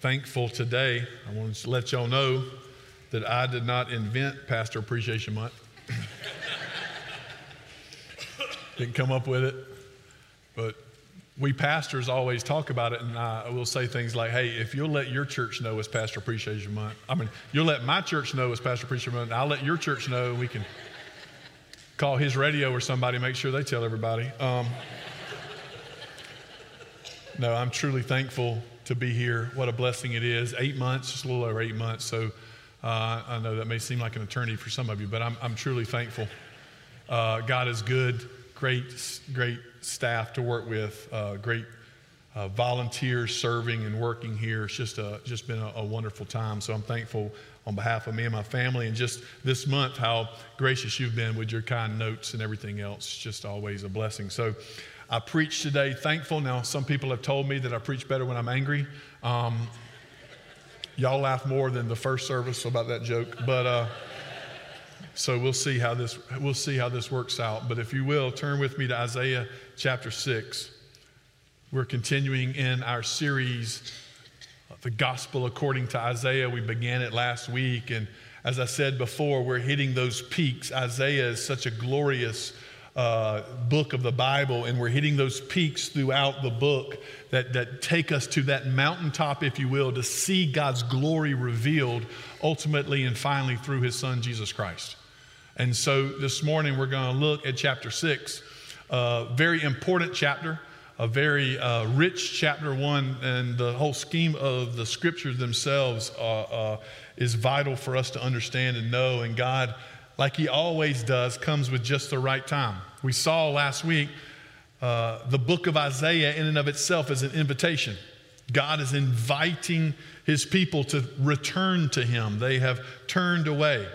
thankful today. I want to let y'all know that I did not invent Pastor Appreciation Month. Didn't come up with it. But we pastors always talk about it, and I will say things like, hey, if you'll let your church know it's Pastor Appreciation Month, I mean, you'll let my church know it's Pastor Appreciation Month, I'll let your church know, and we can call his radio or somebody, make sure they tell everybody. Um, no, I'm truly thankful to be here. What a blessing it is. Eight months, just a little over eight months. So uh, I know that may seem like an eternity for some of you, but I'm, I'm truly thankful. Uh, God is good, great, great staff to work with, uh, great uh, volunteers serving and working here. It's just, a, just been a, a, wonderful time. So I'm thankful on behalf of me and my family, and just this month, how gracious you've been with your kind notes and everything else. It's just always a blessing. So I preach today thankful. Now, some people have told me that I preach better when I'm angry. Um, y'all laugh more than the first service about that joke, but. Uh, so we'll see how this we'll see how this works out. But if you will, turn with me to Isaiah chapter 6. We're continuing in our series, The Gospel According to Isaiah. We began it last week. And as I said before, we're hitting those peaks. Isaiah is such a glorious uh, book of the Bible, and we're hitting those peaks throughout the book that, that take us to that mountaintop, if you will, to see God's glory revealed ultimately and finally through his son, Jesus Christ. And so this morning we're going to look at chapter six, a very important chapter, a very uh, rich chapter one, and the whole scheme of the scriptures themselves uh, uh, is vital for us to understand and know. And God, like He always does, comes with just the right time. We saw last week uh, the book of Isaiah, in and of itself, is an invitation. God is inviting His people to return to Him. They have turned away.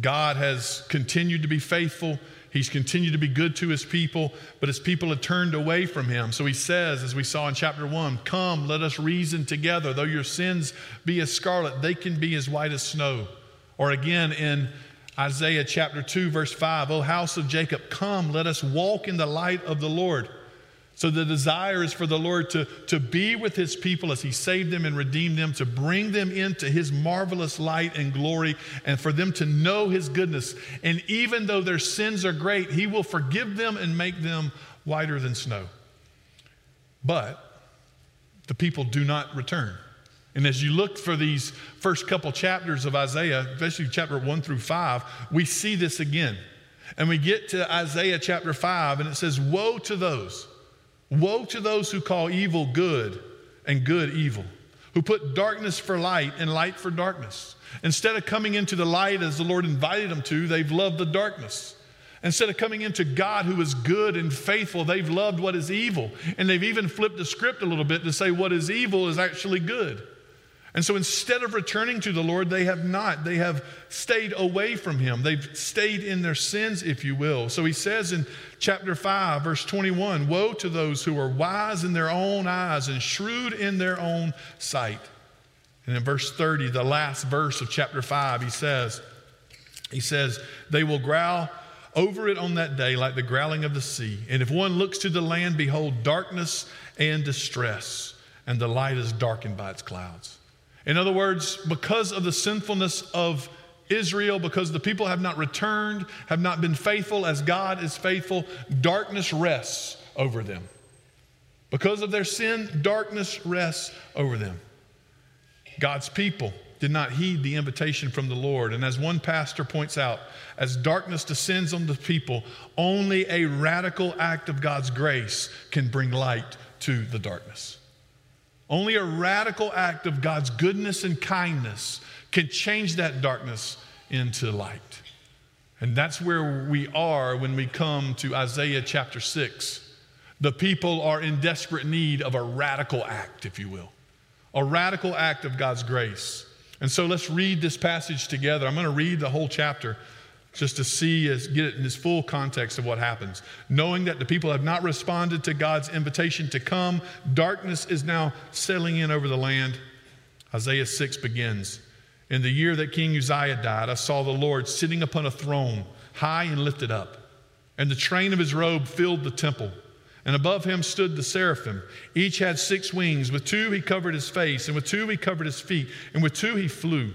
God has continued to be faithful. He's continued to be good to his people, but his people have turned away from him. So he says, as we saw in chapter one, Come, let us reason together. Though your sins be as scarlet, they can be as white as snow. Or again in Isaiah chapter 2, verse 5, O house of Jacob, come, let us walk in the light of the Lord. So the desire is for the Lord to, to be with his people as he saved them and redeemed them, to bring them into his marvelous light and glory, and for them to know his goodness. And even though their sins are great, he will forgive them and make them whiter than snow. But the people do not return. And as you look for these first couple chapters of Isaiah, especially chapter one through five, we see this again. And we get to Isaiah chapter five, and it says, Woe to those Woe to those who call evil good and good evil, who put darkness for light and light for darkness. Instead of coming into the light as the Lord invited them to, they've loved the darkness. Instead of coming into God who is good and faithful, they've loved what is evil. And they've even flipped the script a little bit to say what is evil is actually good. And so instead of returning to the Lord, they have not. They have stayed away from Him. They've stayed in their sins, if you will. So he says in chapter 5, verse 21 Woe to those who are wise in their own eyes and shrewd in their own sight. And in verse 30, the last verse of chapter 5, he says, he says, They will growl over it on that day like the growling of the sea. And if one looks to the land, behold, darkness and distress, and the light is darkened by its clouds. In other words, because of the sinfulness of Israel, because the people have not returned, have not been faithful as God is faithful, darkness rests over them. Because of their sin, darkness rests over them. God's people did not heed the invitation from the Lord. And as one pastor points out, as darkness descends on the people, only a radical act of God's grace can bring light to the darkness. Only a radical act of God's goodness and kindness can change that darkness into light. And that's where we are when we come to Isaiah chapter 6. The people are in desperate need of a radical act, if you will, a radical act of God's grace. And so let's read this passage together. I'm going to read the whole chapter just to see, get it in this full context of what happens. Knowing that the people have not responded to God's invitation to come, darkness is now settling in over the land. Isaiah 6 begins In the year that King Uzziah died, I saw the Lord sitting upon a throne, high and lifted up, and the train of his robe filled the temple. And above him stood the seraphim. Each had six wings. With two he covered his face, and with two he covered his feet, and with two he flew.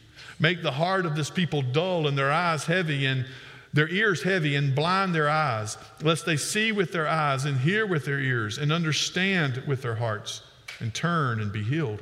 Make the heart of this people dull and their eyes heavy and their ears heavy and blind their eyes, lest they see with their eyes and hear with their ears and understand with their hearts and turn and be healed.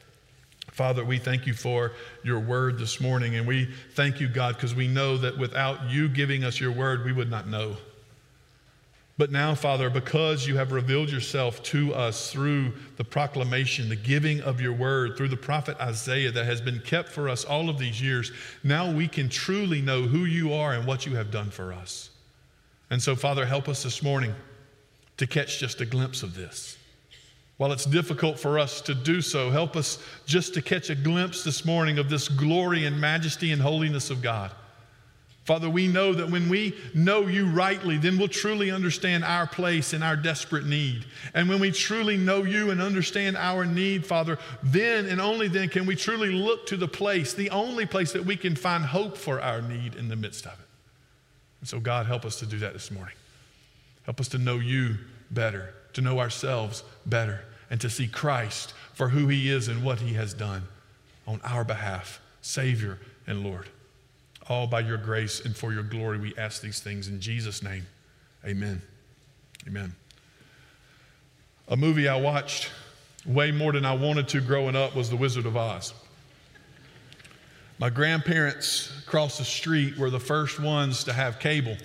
Father, we thank you for your word this morning, and we thank you, God, because we know that without you giving us your word, we would not know. But now, Father, because you have revealed yourself to us through the proclamation, the giving of your word, through the prophet Isaiah that has been kept for us all of these years, now we can truly know who you are and what you have done for us. And so, Father, help us this morning to catch just a glimpse of this. While it's difficult for us to do so, help us just to catch a glimpse this morning of this glory and majesty and holiness of God. Father, we know that when we know you rightly, then we'll truly understand our place and our desperate need. And when we truly know you and understand our need, Father, then and only then can we truly look to the place, the only place that we can find hope for our need in the midst of it. And so, God, help us to do that this morning. Help us to know you better, to know ourselves better and to see Christ for who he is and what he has done on our behalf, Savior and Lord. All by your grace and for your glory, we ask these things in Jesus' name. Amen. Amen. A movie I watched way more than I wanted to growing up was The Wizard of Oz. My grandparents across the street were the first ones to have cable.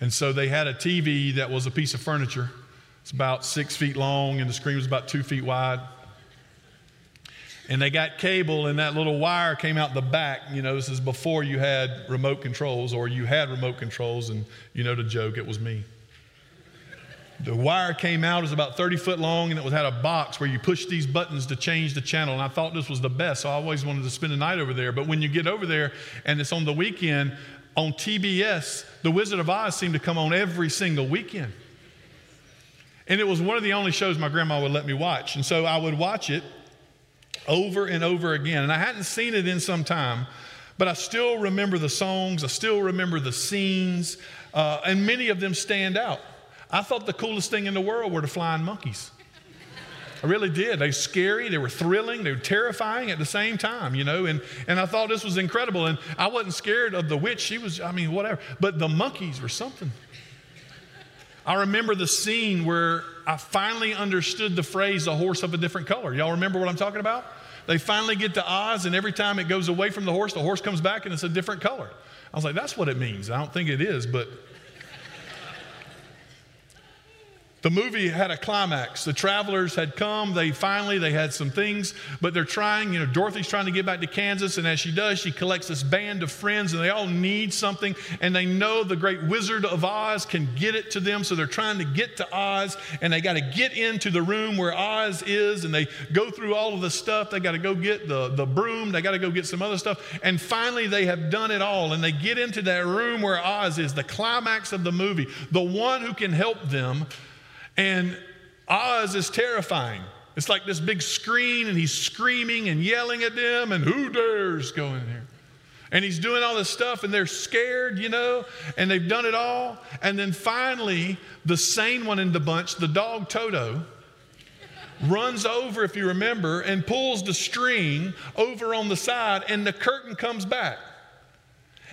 And so they had a TV that was a piece of furniture it's about six feet long, and the screen was about two feet wide. And they got cable, and that little wire came out the back. You know, this is before you had remote controls, or you had remote controls, and you know the joke, it was me. The wire came out, it was about 30 foot long, and it was, had a box where you push these buttons to change the channel. And I thought this was the best, so I always wanted to spend the night over there. But when you get over there and it's on the weekend, on TBS, The Wizard of Oz seemed to come on every single weekend. And it was one of the only shows my grandma would let me watch. And so I would watch it over and over again. And I hadn't seen it in some time, but I still remember the songs, I still remember the scenes, uh, and many of them stand out. I thought the coolest thing in the world were the flying monkeys. I really did. They were scary, they were thrilling, they were terrifying at the same time, you know, and, and I thought this was incredible. And I wasn't scared of the witch. She was, I mean, whatever. But the monkeys were something. I remember the scene where I finally understood the phrase a horse of a different color. Y'all remember what I'm talking about? They finally get to Oz, and every time it goes away from the horse, the horse comes back and it's a different color. I was like, that's what it means. I don't think it is, but The movie had a climax. The travelers had come. They finally, they had some things, but they're trying. You know, Dorothy's trying to get back to Kansas, and as she does, she collects this band of friends, and they all need something, and they know the great Wizard of Oz can get it to them, so they're trying to get to Oz, and they got to get into the room where Oz is, and they go through all of the stuff. They got to go get the, the broom. They got to go get some other stuff, and finally, they have done it all, and they get into that room where Oz is, the climax of the movie, the one who can help them and Oz is terrifying. It's like this big screen, and he's screaming and yelling at them, and who dares go in here? And he's doing all this stuff, and they're scared, you know, and they've done it all. And then finally, the sane one in the bunch, the dog Toto, runs over, if you remember, and pulls the string over on the side, and the curtain comes back.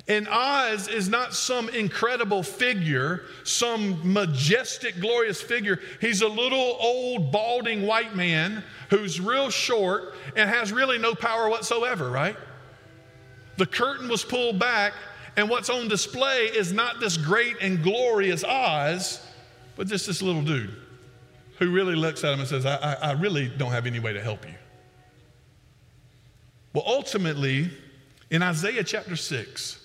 And Oz is not some incredible figure, some majestic, glorious figure. He's a little old, balding white man who's real short and has really no power whatsoever, right? The curtain was pulled back, and what's on display is not this great and glorious Oz, but just this little dude who really looks at him and says, I, I, I really don't have any way to help you. Well, ultimately, in Isaiah chapter 6,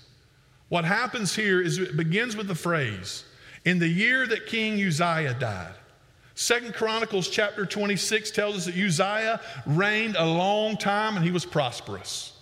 what happens here is it begins with the phrase, in the year that King Uzziah died. Second Chronicles chapter 26 tells us that Uzziah reigned a long time and he was prosperous.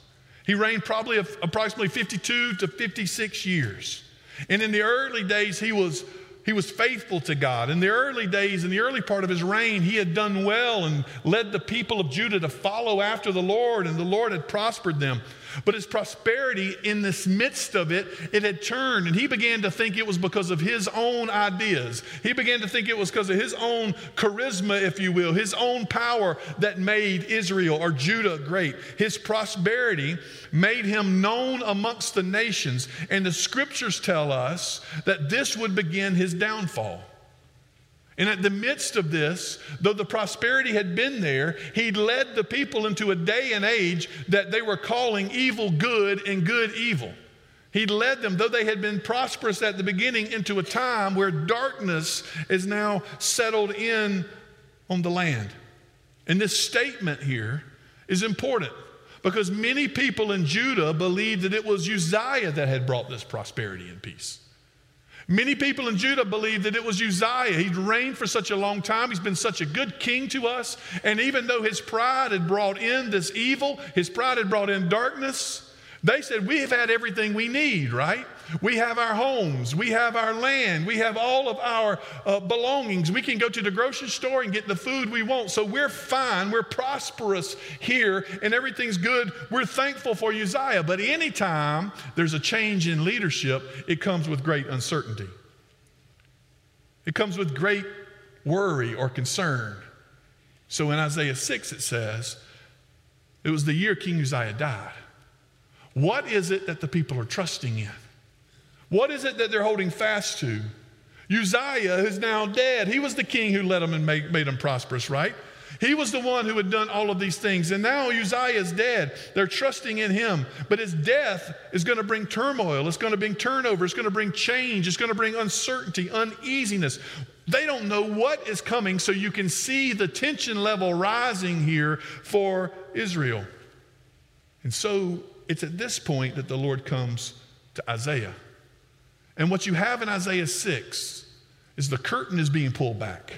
He reigned probably approximately 52 to 56 years. And in the early days, he was he was faithful to God. In the early days, in the early part of his reign, he had done well and led the people of Judah to follow after the Lord, and the Lord had prospered them. But his prosperity, in this midst of it, it had turned, and he began to think it was because of his own ideas. He began to think it was because of his own charisma, if you will, his own power that made Israel or Judah great. His prosperity made him known amongst the nations, and the scriptures tell us that this would begin his downfall. And at the midst of this, though the prosperity had been there, he led the people into a day and age that they were calling evil good and good evil. He led them, though they had been prosperous at the beginning, into a time where darkness is now settled in on the land. And this statement here is important because many people in Judah believed that it was Uzziah that had brought this prosperity and peace. Many people in Judah believe that it was Uzziah. He'd reigned for such a long time. He's been such a good king to us. And even though his pride had brought in this evil, his pride had brought in darkness, they said, We have had everything we need, right? We have our homes, we have our land, we have all of our uh, belongings. We can go to the grocery store and get the food we want. So we're fine, we're prosperous here, and everything's good. We're thankful for Uzziah. But anytime there's a change in leadership, it comes with great uncertainty, it comes with great worry or concern. So in Isaiah 6, it says, It was the year King Uzziah died. What is it that the people are trusting in? What is it that they're holding fast to? Uzziah is now dead. He was the king who led them and made, made them prosperous, right? He was the one who had done all of these things. And now Uzziah is dead. They're trusting in him. But his death is going to bring turmoil. It's going to bring turnover. It's going to bring change. It's going to bring uncertainty, uneasiness. They don't know what is coming. So you can see the tension level rising here for Israel. And so it's at this point that the Lord comes to Isaiah. And what you have in Isaiah 6 is the curtain is being pulled back.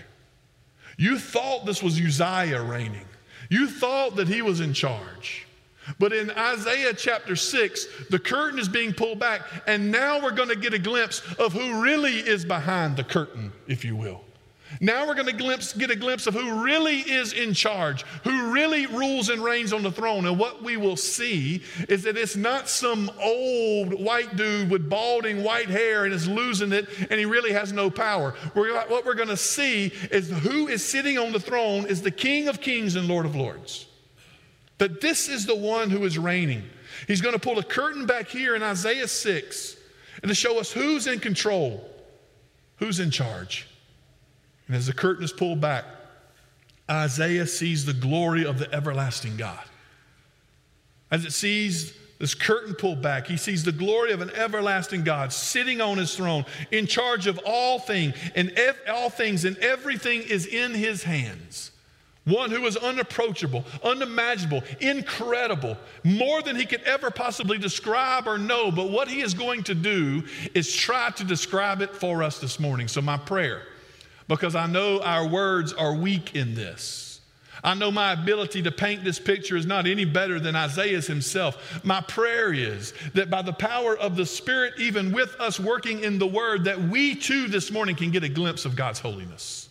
You thought this was Uzziah reigning, you thought that he was in charge. But in Isaiah chapter 6, the curtain is being pulled back, and now we're going to get a glimpse of who really is behind the curtain, if you will. Now we're going to glimpse, get a glimpse of who really is in charge, who really rules and reigns on the throne. And what we will see is that it's not some old white dude with balding white hair and is losing it and he really has no power. We're, what we're going to see is who is sitting on the throne is the King of kings and Lord of lords. That this is the one who is reigning. He's going to pull a curtain back here in Isaiah 6 and to show us who's in control, who's in charge. And as the curtain is pulled back, Isaiah sees the glory of the everlasting God. As it sees this curtain pulled back, he sees the glory of an everlasting God sitting on his throne, in charge of all things, and ev- all things, and everything is in his hands. One who is unapproachable, unimaginable, incredible, more than he could ever possibly describe or know. But what he is going to do is try to describe it for us this morning. So, my prayer because I know our words are weak in this. I know my ability to paint this picture is not any better than Isaiah's himself. My prayer is that by the power of the Spirit, even with us working in the Word, that we too this morning can get a glimpse of God's holiness.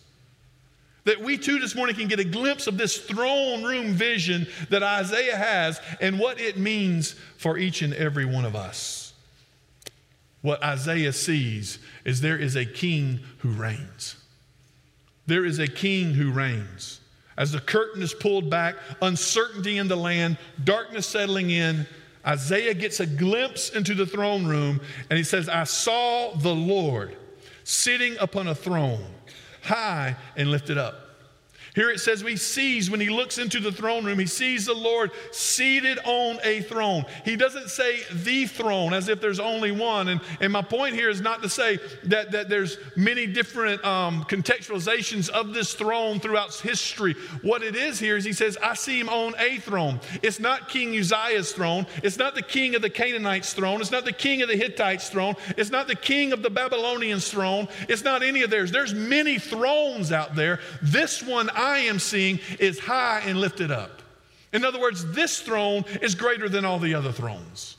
That we too this morning can get a glimpse of this throne room vision that Isaiah has and what it means for each and every one of us. What Isaiah sees is there is a king who reigns. There is a king who reigns. As the curtain is pulled back, uncertainty in the land, darkness settling in, Isaiah gets a glimpse into the throne room and he says, I saw the Lord sitting upon a throne, high and lifted up. Here it says, he sees when he looks into the throne room, he sees the Lord seated on a throne. He doesn't say the throne as if there's only one. And, and my point here is not to say that, that there's many different um, contextualizations of this throne throughout history. What it is here is he says, I see him on a throne. It's not King Uzziah's throne. It's not the king of the Canaanites' throne. It's not the king of the Hittites' throne. It's not the king of the Babylonians' throne. It's not any of theirs. There's many thrones out there. This one I am seeing is high and lifted up. In other words, this throne is greater than all the other thrones.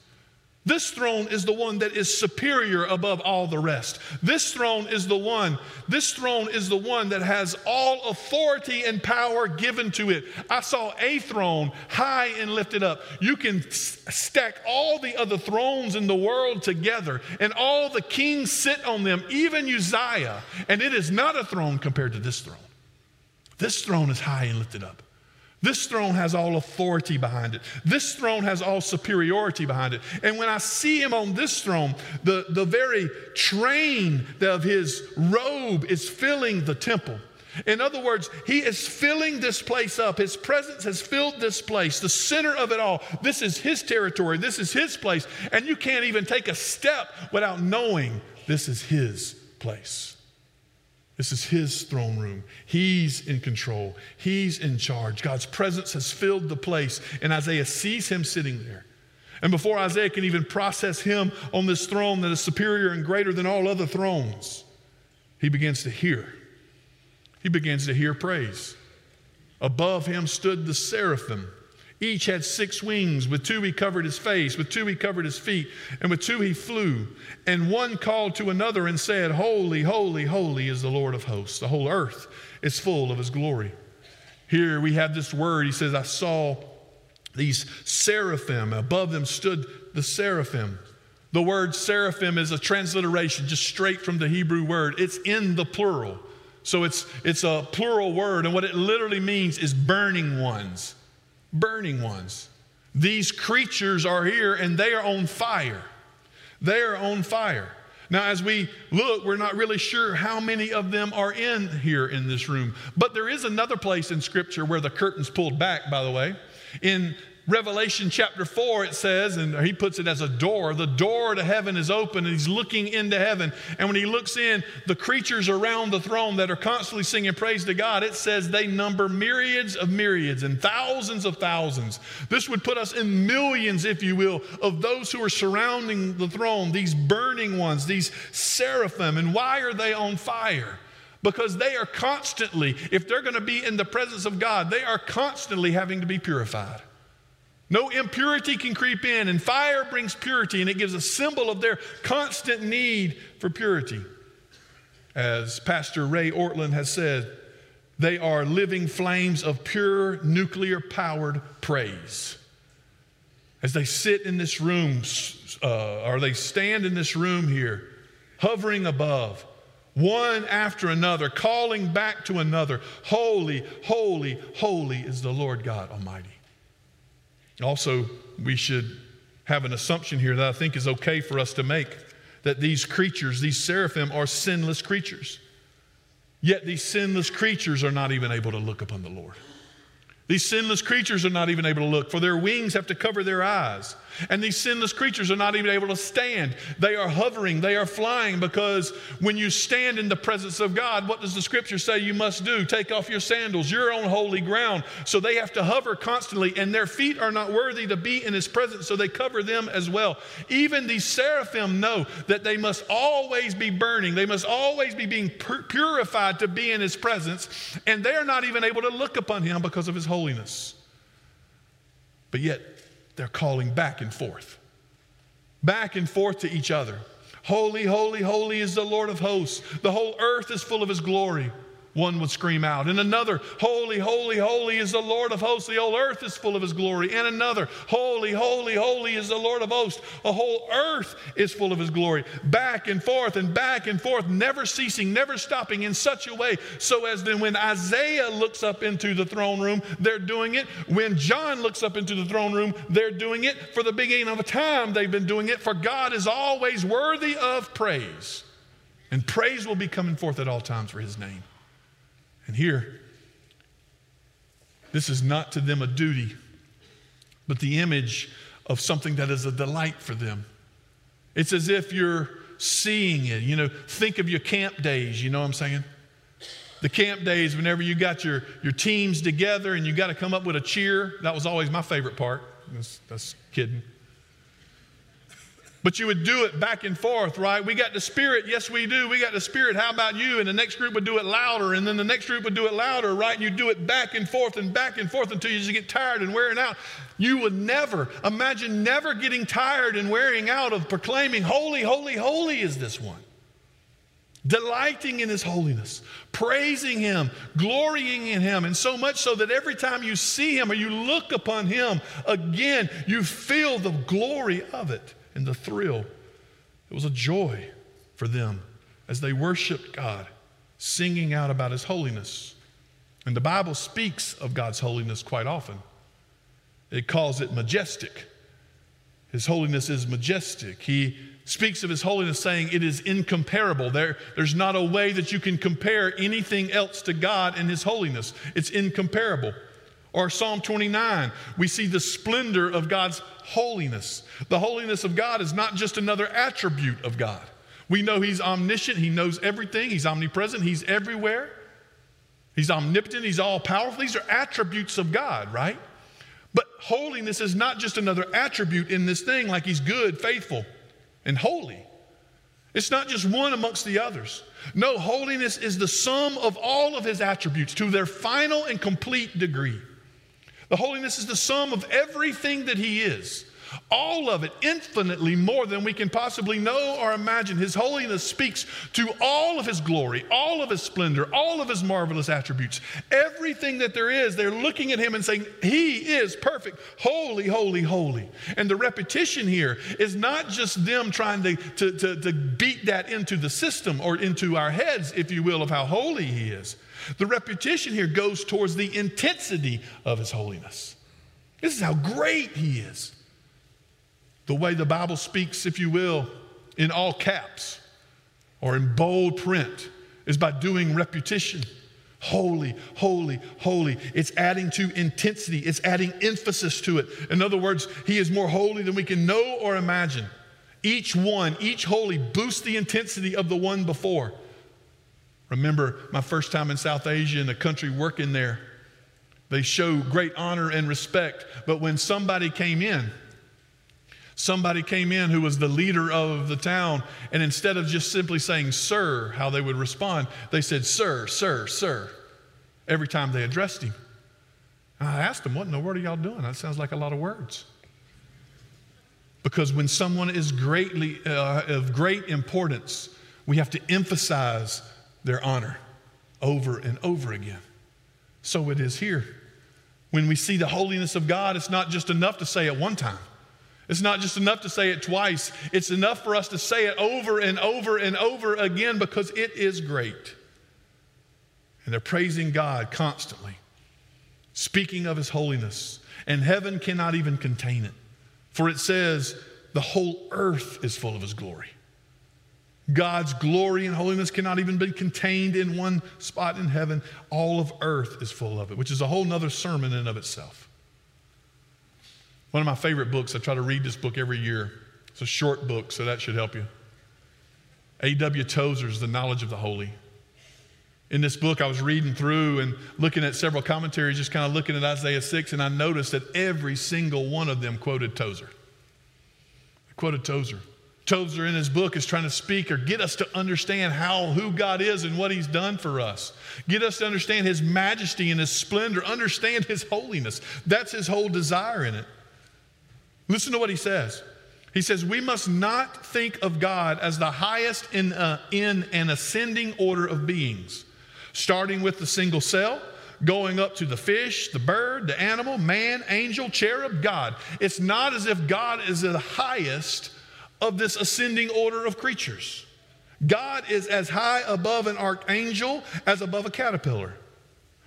This throne is the one that is superior above all the rest. This throne is the one, this throne is the one that has all authority and power given to it. I saw a throne high and lifted up. You can stack all the other thrones in the world together, and all the kings sit on them, even Uzziah, and it is not a throne compared to this throne. This throne is high and lifted up. This throne has all authority behind it. This throne has all superiority behind it. And when I see him on this throne, the, the very train of his robe is filling the temple. In other words, he is filling this place up. His presence has filled this place, the center of it all. This is his territory, this is his place. And you can't even take a step without knowing this is his place. This is his throne room. He's in control. He's in charge. God's presence has filled the place, and Isaiah sees him sitting there. And before Isaiah can even process him on this throne that is superior and greater than all other thrones, he begins to hear. He begins to hear praise. Above him stood the seraphim. Each had six wings. With two he covered his face, with two he covered his feet, and with two he flew. And one called to another and said, Holy, holy, holy is the Lord of hosts. The whole earth is full of his glory. Here we have this word. He says, I saw these seraphim. Above them stood the seraphim. The word seraphim is a transliteration just straight from the Hebrew word. It's in the plural. So it's, it's a plural word, and what it literally means is burning ones burning ones. These creatures are here and they are on fire. They are on fire. Now, as we look, we're not really sure how many of them are in here in this room. But there is another place in Scripture where the curtain's pulled back, by the way. In Revelation chapter 4, it says, and he puts it as a door, the door to heaven is open, and he's looking into heaven. And when he looks in, the creatures around the throne that are constantly singing praise to God, it says they number myriads of myriads and thousands of thousands. This would put us in millions, if you will, of those who are surrounding the throne, these burning ones, these seraphim. And why are they on fire? Because they are constantly, if they're going to be in the presence of God, they are constantly having to be purified. No impurity can creep in, and fire brings purity, and it gives a symbol of their constant need for purity. As Pastor Ray Ortlund has said, they are living flames of pure nuclear powered praise. As they sit in this room, uh, or they stand in this room here, hovering above, one after another, calling back to another, Holy, holy, holy is the Lord God Almighty. Also, we should have an assumption here that I think is okay for us to make that these creatures, these seraphim, are sinless creatures. Yet these sinless creatures are not even able to look upon the Lord. These sinless creatures are not even able to look, for their wings have to cover their eyes. And these sinless creatures are not even able to stand. They are hovering, they are flying, because when you stand in the presence of God, what does the scripture say you must do? Take off your sandals. You're on holy ground. So they have to hover constantly, and their feet are not worthy to be in his presence, so they cover them as well. Even these seraphim know that they must always be burning, they must always be being purified to be in his presence, and they are not even able to look upon him because of his holiness. But yet, they're calling back and forth, back and forth to each other. Holy, holy, holy is the Lord of hosts. The whole earth is full of his glory. One would scream out. And another, Holy, holy, holy is the Lord of hosts. The whole earth is full of his glory. And another, Holy, holy, holy is the Lord of hosts. The whole earth is full of his glory. Back and forth and back and forth, never ceasing, never stopping in such a way so as then when Isaiah looks up into the throne room, they're doing it. When John looks up into the throne room, they're doing it. For the beginning of a time, they've been doing it. For God is always worthy of praise. And praise will be coming forth at all times for his name. And here, this is not to them a duty, but the image of something that is a delight for them. It's as if you're seeing it. You know, think of your camp days, you know what I'm saying? The camp days, whenever you got your, your teams together and you got to come up with a cheer, that was always my favorite part. That's, that's kidding. But you would do it back and forth, right? We got the spirit. Yes, we do. We got the spirit. How about you? And the next group would do it louder, and then the next group would do it louder, right? And you do it back and forth and back and forth until you just get tired and wearing out. You would never, imagine never getting tired and wearing out of proclaiming, Holy, holy, holy is this one. Delighting in his holiness, praising him, glorying in him, and so much so that every time you see him or you look upon him again, you feel the glory of it and the thrill. It was a joy for them as they worshiped God, singing out about His holiness. And the Bible speaks of God's holiness quite often. It calls it majestic. His holiness is majestic. He speaks of His holiness saying it is incomparable. There, there's not a way that you can compare anything else to God and His holiness, it's incomparable. Or Psalm 29, we see the splendor of God's holiness. The holiness of God is not just another attribute of God. We know He's omniscient, He knows everything, He's omnipresent, He's everywhere. He's omnipotent, He's all powerful. These are attributes of God, right? But holiness is not just another attribute in this thing, like He's good, faithful, and holy. It's not just one amongst the others. No, holiness is the sum of all of His attributes to their final and complete degree. The holiness is the sum of everything that He is. All of it infinitely more than we can possibly know or imagine. His holiness speaks to all of His glory, all of His splendor, all of His marvelous attributes. Everything that there is, they're looking at Him and saying, He is perfect, holy, holy, holy. And the repetition here is not just them trying to, to, to, to beat that into the system or into our heads, if you will, of how holy He is. The repetition here goes towards the intensity of his holiness. This is how great he is. The way the Bible speaks, if you will, in all caps or in bold print is by doing repetition. Holy, holy, holy. It's adding to intensity, it's adding emphasis to it. In other words, he is more holy than we can know or imagine. Each one, each holy boosts the intensity of the one before. Remember my first time in South Asia in a country working there. They show great honor and respect. But when somebody came in, somebody came in who was the leader of the town, and instead of just simply saying, Sir, how they would respond, they said, Sir, Sir, Sir, every time they addressed him. And I asked them, What in the world are y'all doing? That sounds like a lot of words. Because when someone is greatly uh, of great importance, we have to emphasize their honor over and over again. So it is here. When we see the holiness of God, it's not just enough to say it one time. It's not just enough to say it twice. It's enough for us to say it over and over and over again because it is great. And they're praising God constantly, speaking of His holiness. And heaven cannot even contain it. For it says, the whole earth is full of His glory. God's glory and holiness cannot even be contained in one spot in heaven. All of earth is full of it, which is a whole nother sermon in and of itself. One of my favorite books, I try to read this book every year. It's a short book, so that should help you. A.W. Tozer's The Knowledge of the Holy. In this book, I was reading through and looking at several commentaries, just kind of looking at Isaiah 6, and I noticed that every single one of them quoted Tozer. Quoted Tozer. Tozer in his book is trying to speak or get us to understand how who God is and what he's done for us. Get us to understand his majesty and his splendor, understand his holiness. That's his whole desire in it. Listen to what he says. He says, We must not think of God as the highest in, uh, in an ascending order of beings, starting with the single cell, going up to the fish, the bird, the animal, man, angel, cherub, God. It's not as if God is the highest of this ascending order of creatures. God is as high above an archangel as above a caterpillar.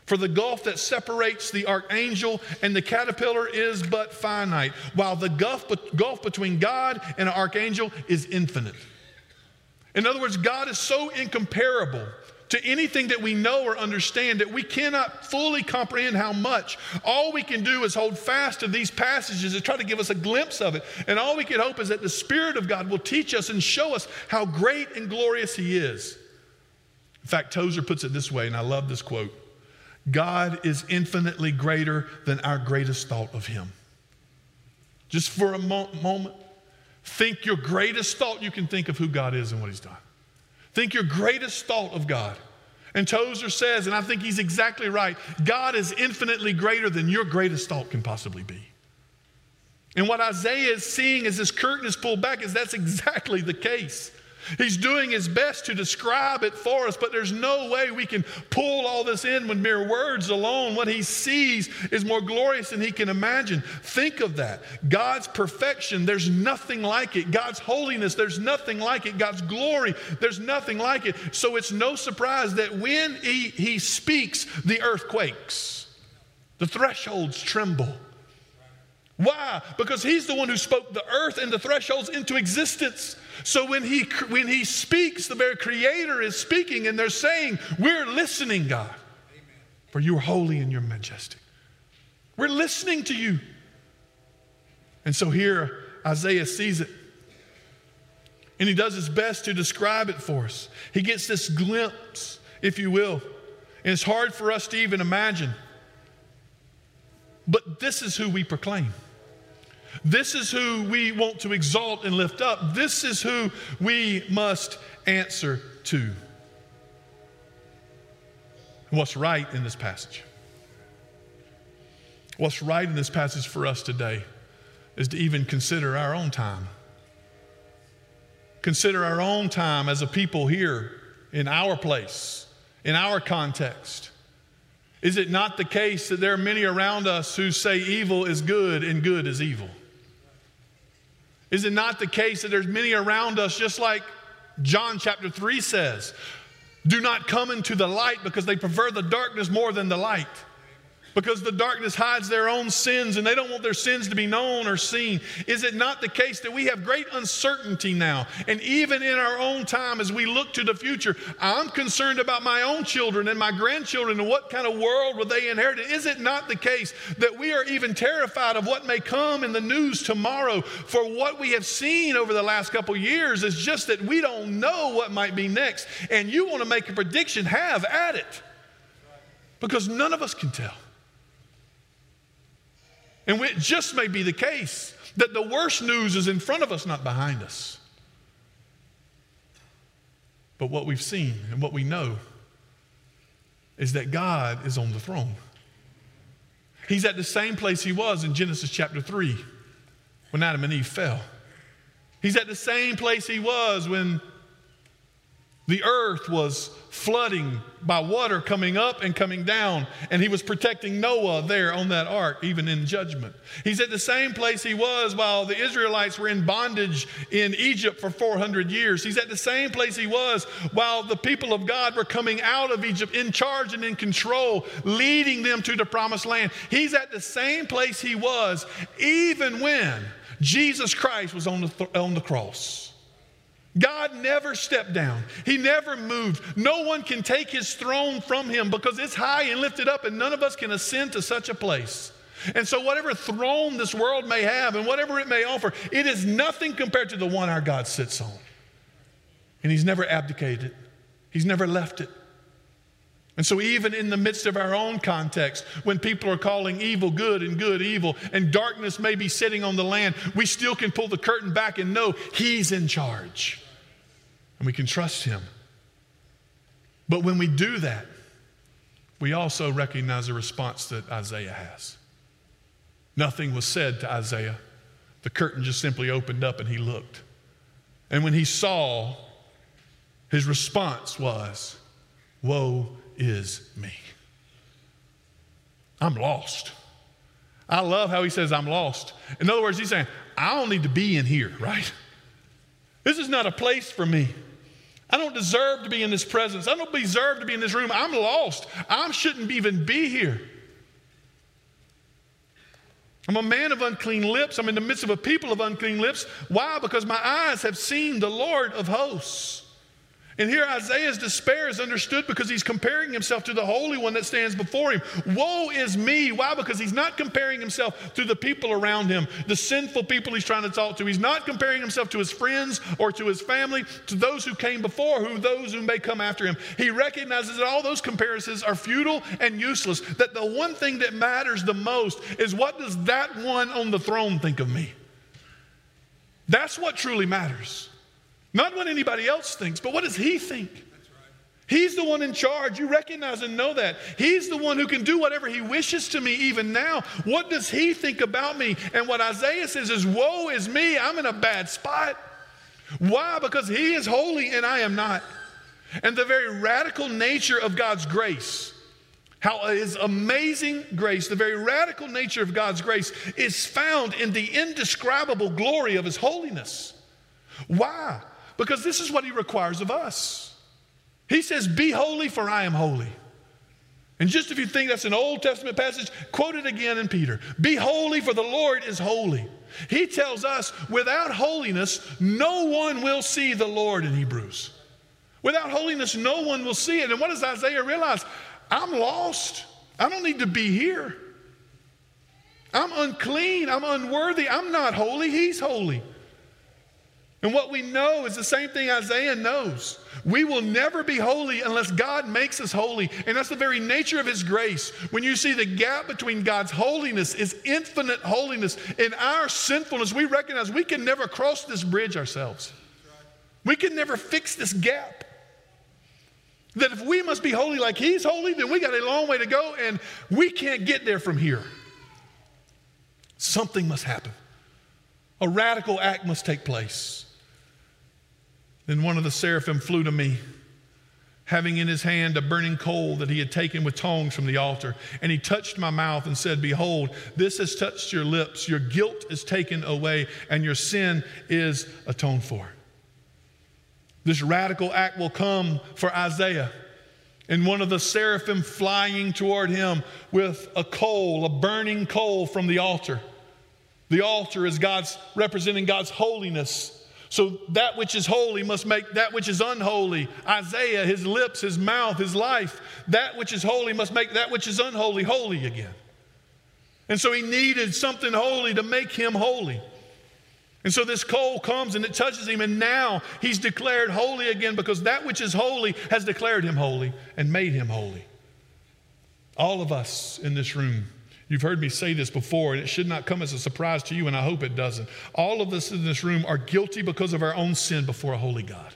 For the gulf that separates the archangel and the caterpillar is but finite, while the gulf, gulf between God and an archangel is infinite. In other words, God is so incomparable to anything that we know or understand that we cannot fully comprehend how much. All we can do is hold fast to these passages and try to give us a glimpse of it. And all we can hope is that the Spirit of God will teach us and show us how great and glorious He is. In fact, Tozer puts it this way, and I love this quote God is infinitely greater than our greatest thought of Him. Just for a mo- moment, think your greatest thought you can think of who God is and what He's done. Think your greatest thought of God. And Tozer says, and I think he's exactly right God is infinitely greater than your greatest thought can possibly be. And what Isaiah is seeing as this curtain is pulled back is that's exactly the case. He's doing his best to describe it for us, but there's no way we can pull all this in with mere words alone. What he sees is more glorious than he can imagine. Think of that. God's perfection, there's nothing like it. God's holiness, there's nothing like it. God's glory, there's nothing like it. So it's no surprise that when he, he speaks, the earth quakes, the thresholds tremble. Why? Because he's the one who spoke the earth and the thresholds into existence. So when he, when he speaks, the very creator is speaking, and they're saying, We're listening, God, for you are holy and you're majestic. We're listening to you. And so here, Isaiah sees it. And he does his best to describe it for us. He gets this glimpse, if you will. And it's hard for us to even imagine. But this is who we proclaim. This is who we want to exalt and lift up. This is who we must answer to. What's right in this passage? What's right in this passage for us today is to even consider our own time. Consider our own time as a people here in our place, in our context. Is it not the case that there are many around us who say evil is good and good is evil? Is it not the case that there's many around us, just like John chapter 3 says, do not come into the light because they prefer the darkness more than the light? Because the darkness hides their own sins and they don't want their sins to be known or seen. Is it not the case that we have great uncertainty now? And even in our own time, as we look to the future, I'm concerned about my own children and my grandchildren and what kind of world will they inherit? Is it not the case that we are even terrified of what may come in the news tomorrow? For what we have seen over the last couple years is just that we don't know what might be next. And you want to make a prediction, have at it. Because none of us can tell. And it just may be the case that the worst news is in front of us, not behind us. But what we've seen and what we know is that God is on the throne. He's at the same place he was in Genesis chapter 3 when Adam and Eve fell. He's at the same place he was when the earth was flooding by water coming up and coming down, and he was protecting Noah there on that ark, even in judgment. He's at the same place he was while the Israelites were in bondage in Egypt for 400 years. He's at the same place he was while the people of God were coming out of Egypt in charge and in control, leading them to the promised land. He's at the same place he was even when Jesus Christ was on the, th- on the cross. God never stepped down. He never moved. No one can take his throne from him because it's high and lifted up, and none of us can ascend to such a place. And so, whatever throne this world may have and whatever it may offer, it is nothing compared to the one our God sits on. And he's never abdicated it, he's never left it. And so, even in the midst of our own context, when people are calling evil good and good evil, and darkness may be sitting on the land, we still can pull the curtain back and know He's in charge and we can trust Him. But when we do that, we also recognize the response that Isaiah has. Nothing was said to Isaiah. The curtain just simply opened up and he looked. And when he saw, his response was, Woe is me. I'm lost. I love how he says, I'm lost. In other words, he's saying, I don't need to be in here, right? This is not a place for me. I don't deserve to be in this presence. I don't deserve to be in this room. I'm lost. I shouldn't even be here. I'm a man of unclean lips. I'm in the midst of a people of unclean lips. Why? Because my eyes have seen the Lord of hosts. And here Isaiah's despair is understood because he's comparing himself to the Holy One that stands before him. Woe is me. Why? Because he's not comparing himself to the people around him, the sinful people he's trying to talk to. He's not comparing himself to his friends or to his family, to those who came before, who those who may come after him. He recognizes that all those comparisons are futile and useless, that the one thing that matters the most is what does that one on the throne think of me? That's what truly matters. Not what anybody else thinks, but what does he think? He's the one in charge. You recognize and know that. He's the one who can do whatever he wishes to me even now. What does he think about me? And what Isaiah says is, Woe is me, I'm in a bad spot. Why? Because he is holy and I am not. And the very radical nature of God's grace, how his amazing grace, the very radical nature of God's grace, is found in the indescribable glory of his holiness. Why? Because this is what he requires of us. He says, Be holy, for I am holy. And just if you think that's an Old Testament passage, quote it again in Peter Be holy, for the Lord is holy. He tells us, without holiness, no one will see the Lord in Hebrews. Without holiness, no one will see it. And what does Isaiah realize? I'm lost. I don't need to be here. I'm unclean. I'm unworthy. I'm not holy. He's holy. And what we know is the same thing Isaiah knows. We will never be holy unless God makes us holy. And that's the very nature of His grace. When you see the gap between God's holiness is infinite holiness and our sinfulness, we recognize we can never cross this bridge ourselves. We can never fix this gap. That if we must be holy like He's holy, then we got a long way to go and we can't get there from here. Something must happen. A radical act must take place. Then one of the seraphim flew to me, having in his hand a burning coal that he had taken with tongs from the altar. And he touched my mouth and said, Behold, this has touched your lips. Your guilt is taken away, and your sin is atoned for. This radical act will come for Isaiah. And one of the seraphim flying toward him with a coal, a burning coal from the altar. The altar is God's representing God's holiness so that which is holy must make that which is unholy. Isaiah, his lips, his mouth, his life, that which is holy must make that which is unholy holy again. And so he needed something holy to make him holy. And so this coal comes and it touches him, and now he's declared holy again because that which is holy has declared him holy and made him holy. All of us in this room You've heard me say this before, and it should not come as a surprise to you, and I hope it doesn't. All of us in this room are guilty because of our own sin before a holy God.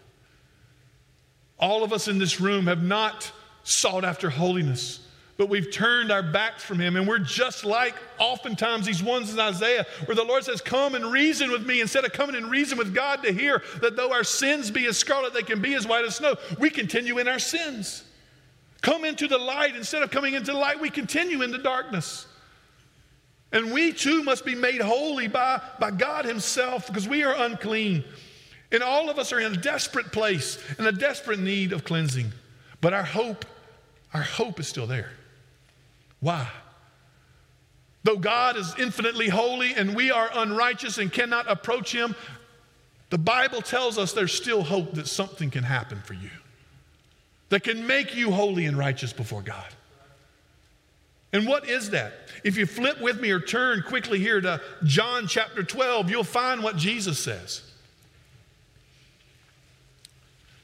All of us in this room have not sought after holiness, but we've turned our backs from Him, and we're just like oftentimes these ones in Isaiah, where the Lord says, Come and reason with me, instead of coming and reason with God to hear that though our sins be as scarlet, they can be as white as snow. We continue in our sins. Come into the light. Instead of coming into the light, we continue in the darkness. And we too must be made holy by, by God Himself because we are unclean. And all of us are in a desperate place, and a desperate need of cleansing. But our hope, our hope is still there. Why? Though God is infinitely holy and we are unrighteous and cannot approach Him, the Bible tells us there's still hope that something can happen for you that can make you holy and righteous before God. And what is that? If you flip with me or turn quickly here to John chapter 12, you'll find what Jesus says.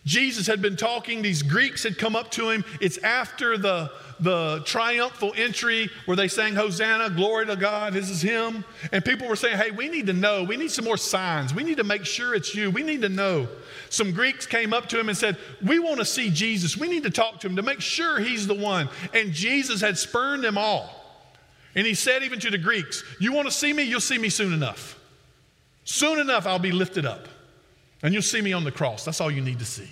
Jesus had been talking, these Greeks had come up to him. It's after the, the triumphal entry where they sang, Hosanna, glory to God, this is Him. And people were saying, Hey, we need to know. We need some more signs. We need to make sure it's you. We need to know. Some Greeks came up to him and said, We want to see Jesus. We need to talk to him to make sure he's the one. And Jesus had spurned them all. And he said, even to the Greeks, You want to see me? You'll see me soon enough. Soon enough, I'll be lifted up. And you'll see me on the cross. That's all you need to see.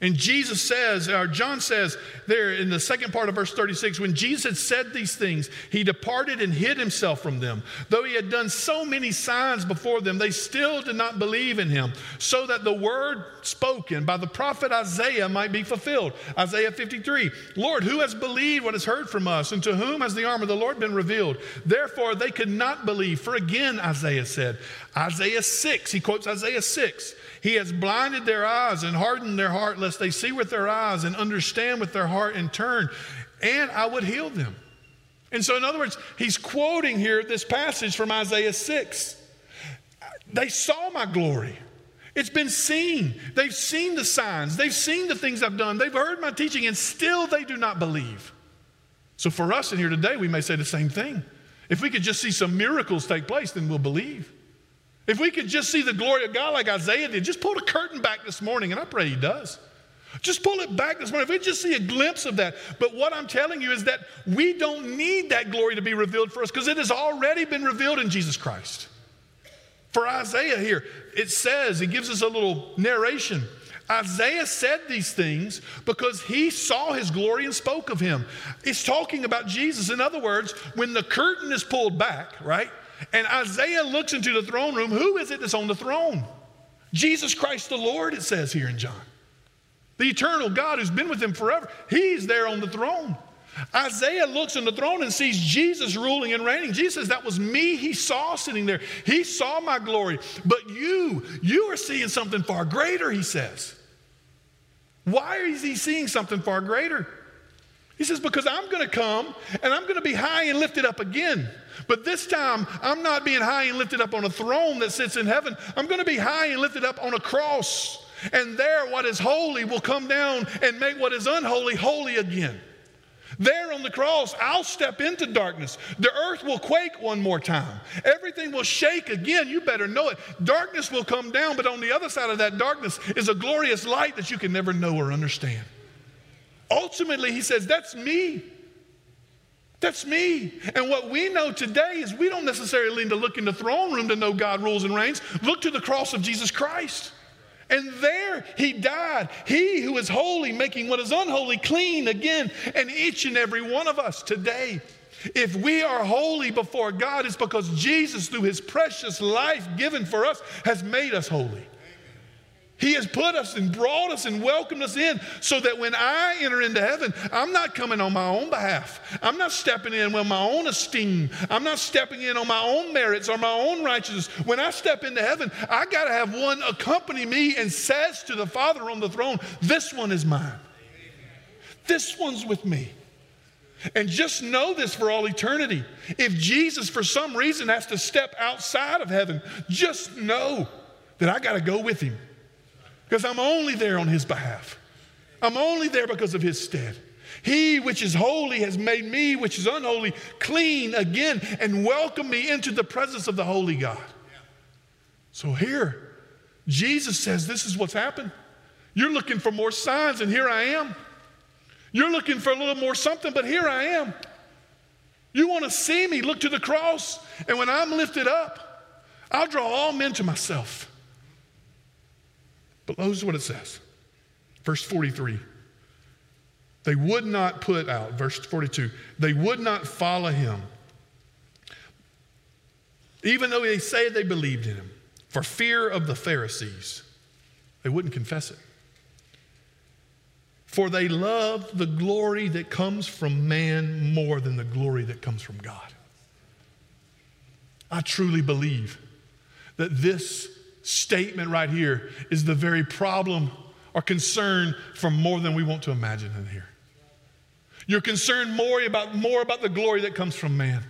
And Jesus says, or John says there in the second part of verse 36, when Jesus had said these things, he departed and hid himself from them. Though he had done so many signs before them, they still did not believe in him, so that the word spoken by the prophet Isaiah might be fulfilled. Isaiah 53 Lord, who has believed what has heard from us, and to whom has the arm of the Lord been revealed? Therefore, they could not believe. For again, Isaiah said, Isaiah 6, he quotes Isaiah 6. He has blinded their eyes and hardened their heart, lest they see with their eyes and understand with their heart and turn, and I would heal them. And so, in other words, he's quoting here this passage from Isaiah 6. They saw my glory. It's been seen. They've seen the signs. They've seen the things I've done. They've heard my teaching, and still they do not believe. So, for us in here today, we may say the same thing. If we could just see some miracles take place, then we'll believe. If we could just see the glory of God like Isaiah did, just pull the curtain back this morning, and I pray he does. Just pull it back this morning. If we just see a glimpse of that. But what I'm telling you is that we don't need that glory to be revealed for us because it has already been revealed in Jesus Christ. For Isaiah here, it says, it gives us a little narration. Isaiah said these things because he saw his glory and spoke of him. It's talking about Jesus. In other words, when the curtain is pulled back, right? And Isaiah looks into the throne room. Who is it that's on the throne? Jesus Christ the Lord, it says here in John. The eternal God who's been with him forever. He's there on the throne. Isaiah looks on the throne and sees Jesus ruling and reigning. Jesus says, That was me he saw sitting there. He saw my glory. But you, you are seeing something far greater, he says. Why is he seeing something far greater? He says, Because I'm going to come and I'm going to be high and lifted up again. But this time, I'm not being high and lifted up on a throne that sits in heaven. I'm going to be high and lifted up on a cross. And there, what is holy will come down and make what is unholy holy again. There on the cross, I'll step into darkness. The earth will quake one more time. Everything will shake again. You better know it. Darkness will come down, but on the other side of that darkness is a glorious light that you can never know or understand. Ultimately, he says, That's me. That's me. And what we know today is we don't necessarily need to look in the throne room to know God rules and reigns. Look to the cross of Jesus Christ. And there he died. He who is holy, making what is unholy clean again. And each and every one of us today, if we are holy before God, it's because Jesus, through his precious life given for us, has made us holy. He has put us and brought us and welcomed us in so that when I enter into heaven, I'm not coming on my own behalf. I'm not stepping in with my own esteem. I'm not stepping in on my own merits or my own righteousness. When I step into heaven, I got to have one accompany me and says to the Father on the throne, This one is mine. This one's with me. And just know this for all eternity. If Jesus, for some reason, has to step outside of heaven, just know that I got to go with him because I'm only there on his behalf. I'm only there because of his stead. He which is holy has made me, which is unholy, clean again and welcomed me into the presence of the holy God. So here, Jesus says, This is what's happened. You're looking for more signs, and here I am. You're looking for a little more something, but here I am. You want to see me? Look to the cross. And when I'm lifted up, I'll draw all men to myself. But notice what it says. Verse 43. They would not put out, verse 42, they would not follow him, even though they say they believed in him, for fear of the Pharisees. They wouldn't confess it. For they love the glory that comes from man more than the glory that comes from God. I truly believe that this statement right here is the very problem or concern for more than we want to imagine in here. You're concerned more about, more about the glory that comes from man.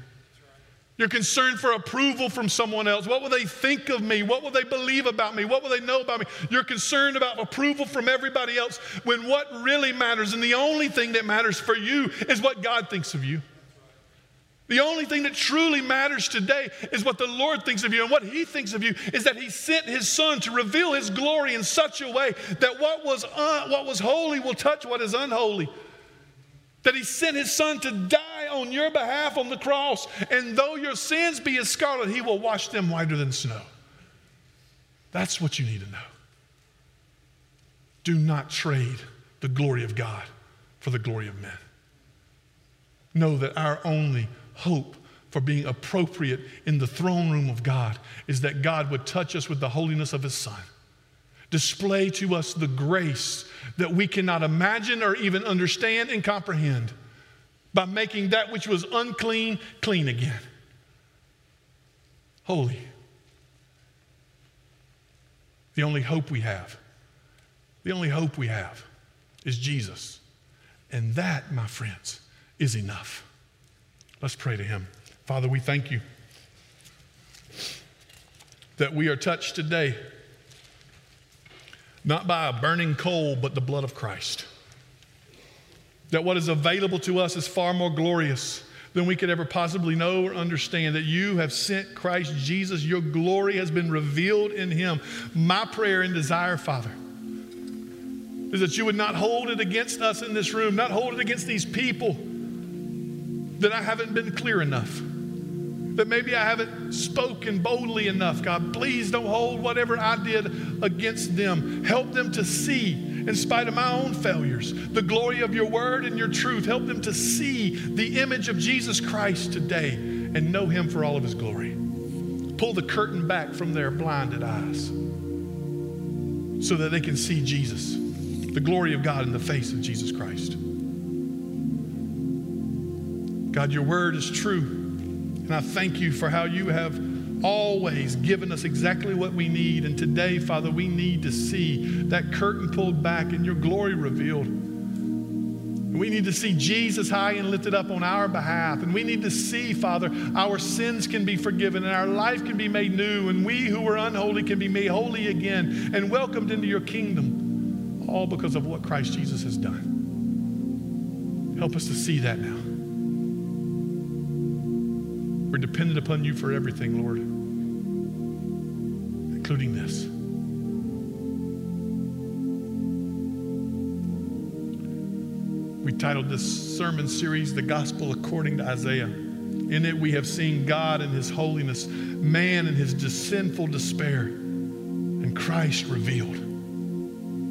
You're concerned for approval from someone else. What will they think of me? What will they believe about me? What will they know about me? You're concerned about approval from everybody else when what really matters and the only thing that matters for you is what God thinks of you. The only thing that truly matters today is what the Lord thinks of you. And what He thinks of you is that He sent His Son to reveal His glory in such a way that what was, un- what was holy will touch what is unholy. That He sent His Son to die on your behalf on the cross. And though your sins be as scarlet, He will wash them whiter than snow. That's what you need to know. do not trade the glory of God for the glory of men. Know that our only hope for being appropriate in the throne room of God is that God would touch us with the holiness of His Son, display to us the grace that we cannot imagine or even understand and comprehend by making that which was unclean clean again. Holy. The only hope we have, the only hope we have is Jesus. And that, my friends, is enough. Let's pray to Him. Father, we thank you that we are touched today not by a burning coal, but the blood of Christ. That what is available to us is far more glorious than we could ever possibly know or understand. That you have sent Christ Jesus, your glory has been revealed in him. My prayer and desire, Father, is that you would not hold it against us in this room, not hold it against these people that I haven't been clear enough that maybe I haven't spoken boldly enough. God, please don't hold whatever I did against them. Help them to see, in spite of my own failures, the glory of your word and your truth. Help them to see the image of Jesus Christ today and know him for all of his glory. Pull the curtain back from their blinded eyes so that they can see Jesus, the glory of God in the face of Jesus Christ. God, your word is true. And I thank you for how you have always given us exactly what we need. And today, Father, we need to see that curtain pulled back and your glory revealed. We need to see Jesus high and lifted up on our behalf. And we need to see, Father, our sins can be forgiven and our life can be made new. And we who were unholy can be made holy again and welcomed into your kingdom, all because of what Christ Jesus has done. Help us to see that now. We're dependent upon you for everything, Lord, including this. We titled this sermon series, The Gospel According to Isaiah. In it, we have seen God in his holiness, man in his sinful despair, and Christ revealed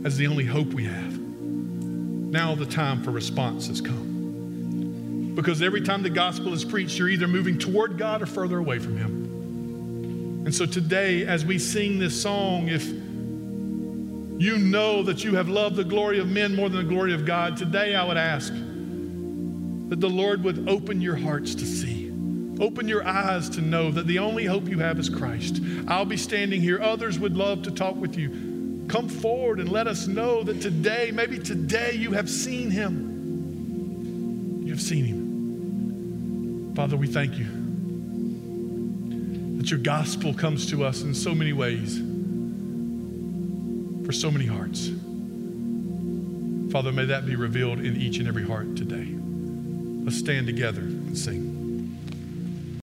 as the only hope we have. Now, the time for response has come. Because every time the gospel is preached, you're either moving toward God or further away from Him. And so today, as we sing this song, if you know that you have loved the glory of men more than the glory of God, today I would ask that the Lord would open your hearts to see. Open your eyes to know that the only hope you have is Christ. I'll be standing here. Others would love to talk with you. Come forward and let us know that today, maybe today, you have seen him. You have seen him. Father, we thank you that your gospel comes to us in so many ways for so many hearts. Father, may that be revealed in each and every heart today. Let's stand together and sing.